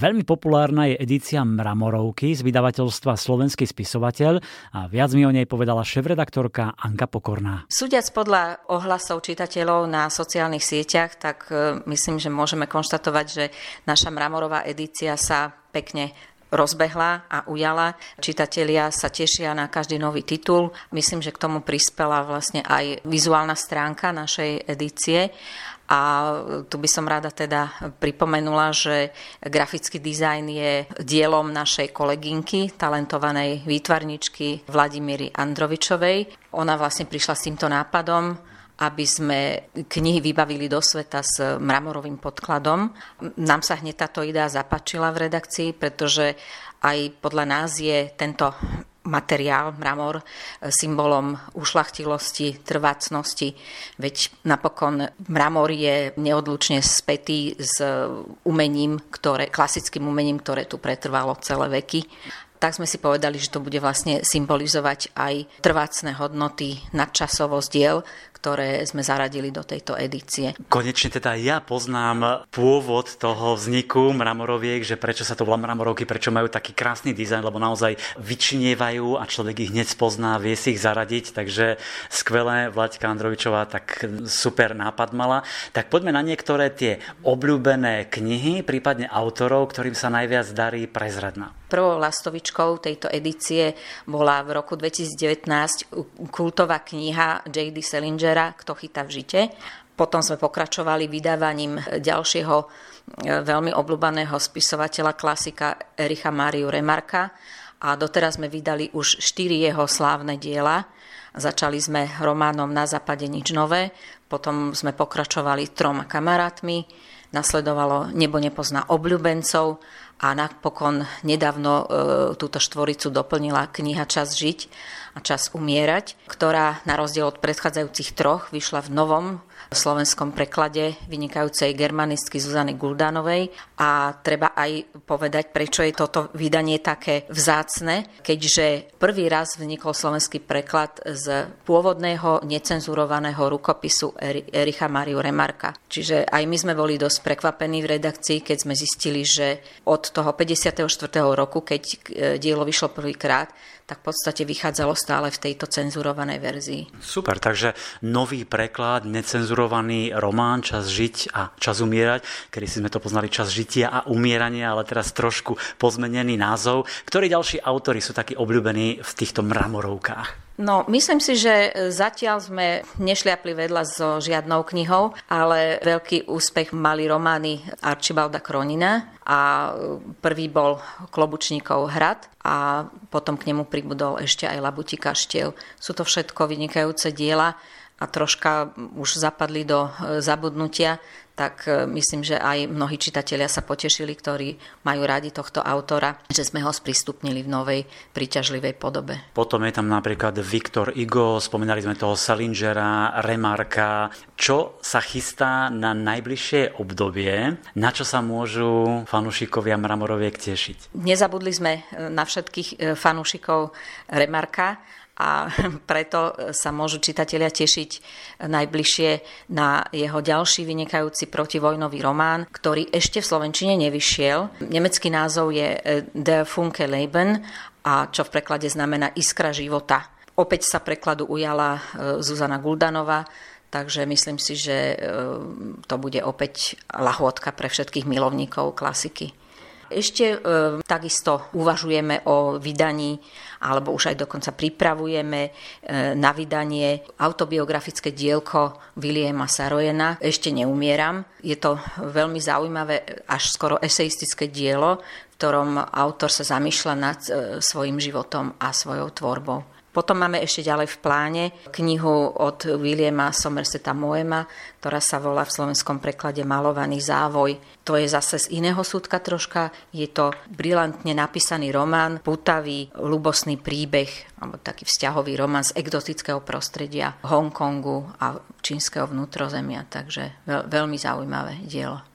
Veľmi populárna je edícia Mramorovky z vydavateľstva Slovenský spisovateľ a viac mi o nej povedala šéf-redaktorka Anka Pokorná. Súdiac podľa ohlasov čitateľov na sociálnych sieťach, tak e, myslím, že môžeme konštatovať, že naša Mramorová edícia sa pekne rozbehla a ujala. Čitatelia sa tešia na každý nový titul. Myslím, že k tomu prispela vlastne aj vizuálna stránka našej edície. A tu by som rada teda pripomenula, že grafický dizajn je dielom našej kolegynky, talentovanej výtvarničky Vladimíry Androvičovej. Ona vlastne prišla s týmto nápadom aby sme knihy vybavili do sveta s mramorovým podkladom. Nám sa hneď táto idea zapačila v redakcii, pretože aj podľa nás je tento materiál, mramor, symbolom ušlachtilosti, trvácnosti. Veď napokon mramor je neodlučne spätý s umením, ktoré, klasickým umením, ktoré tu pretrvalo celé veky tak sme si povedali, že to bude vlastne symbolizovať aj trvácne hodnoty, nadčasovosť diel, ktoré sme zaradili do tejto edície. Konečne teda ja poznám pôvod toho vzniku mramoroviek, že prečo sa to volá mramorovky, prečo majú taký krásny dizajn, lebo naozaj vyčinievajú a človek ich hneď pozná, vie si ich zaradiť, takže skvelé, Vlaďka Androvičová tak super nápad mala. Tak poďme na niektoré tie obľúbené knihy, prípadne autorov, ktorým sa najviac darí prezradná. Prvou lastovičkou tejto edície bola v roku 2019 kultová kniha J.D. Salingera Kto chytá v žite. Potom sme pokračovali vydávaním ďalšieho e, veľmi obľúbaného spisovateľa klasika Ericha Máriu Remarka a doteraz sme vydali už štyri jeho slávne diela. Začali sme románom Na západe nič nové, potom sme pokračovali troma kamarátmi, nasledovalo Nebo nepozná obľúbencov a napokon nedávno e, túto štvoricu doplnila kniha Čas žiť a Čas umierať, ktorá na rozdiel od predchádzajúcich troch vyšla v novom slovenskom preklade vynikajúcej germanistky Zuzany Guldanovej a treba aj povedať, prečo je toto vydanie také vzácne, keďže prvý raz vznikol slovenský preklad z pôvodného necenzurovaného rukopisu Ericha Mariu Remarka. Čiže aj my sme boli dosť prekvapení v redakcii, keď sme zistili, že od toho 54. roku, keď dielo vyšlo prvýkrát, tak v podstate vychádzalo stále v tejto cenzurovanej verzii. Super, takže nový preklad, necenzurovaný román Čas žiť a čas umierať, kedy si sme to poznali Čas žitia a umierania, ale teraz trošku pozmenený názov. Ktorí ďalší autory sú takí obľúbení v týchto mramorovkách? No, myslím si, že zatiaľ sme nešliapli vedľa so žiadnou knihou, ale veľký úspech mali romány Archibalda Kronina a prvý bol Klobučníkov hrad a potom k nemu pribudol ešte aj Labuti kaštiel. Sú to všetko vynikajúce diela a troška už zapadli do zabudnutia, tak e, myslím, že aj mnohí čitatelia sa potešili, ktorí majú radi tohto autora, že sme ho sprístupnili v novej príťažlivej podobe. Potom je tam napríklad Viktor Igo, spomínali sme toho Salingera, Remarka. Čo sa chystá na najbližšie obdobie? Na čo sa môžu fanúšikovia Mramoroviek tešiť? Nezabudli sme e, na všetkých e, fanúšikov Remarka, a preto sa môžu čitatelia tešiť najbližšie na jeho ďalší vynikajúci protivojnový román, ktorý ešte v Slovenčine nevyšiel. Nemecký názov je eh, Der Funke Leben a čo v preklade znamená Iskra života. Opäť sa prekladu ujala eh, Zuzana Guldanova, takže myslím si, že eh, to bude opäť lahôdka pre všetkých milovníkov klasiky. Ešte e, takisto uvažujeme o vydaní alebo už aj dokonca pripravujeme e, na vydanie autobiografické dielko Williama Sarojena Ešte neumieram. Je to veľmi zaujímavé, až skoro eseistické dielo, v ktorom autor sa zamýšľa nad e, svojim životom a svojou tvorbou. Potom máme ešte ďalej v pláne knihu od Williama Somerseta Moema, ktorá sa volá v slovenskom preklade Malovaný závoj. To je zase z iného súdka troška. Je to brilantne napísaný román, putavý, ľubosný príbeh, alebo taký vzťahový román z exotického prostredia Hongkongu a čínskeho vnútrozemia. Takže veľmi zaujímavé dielo.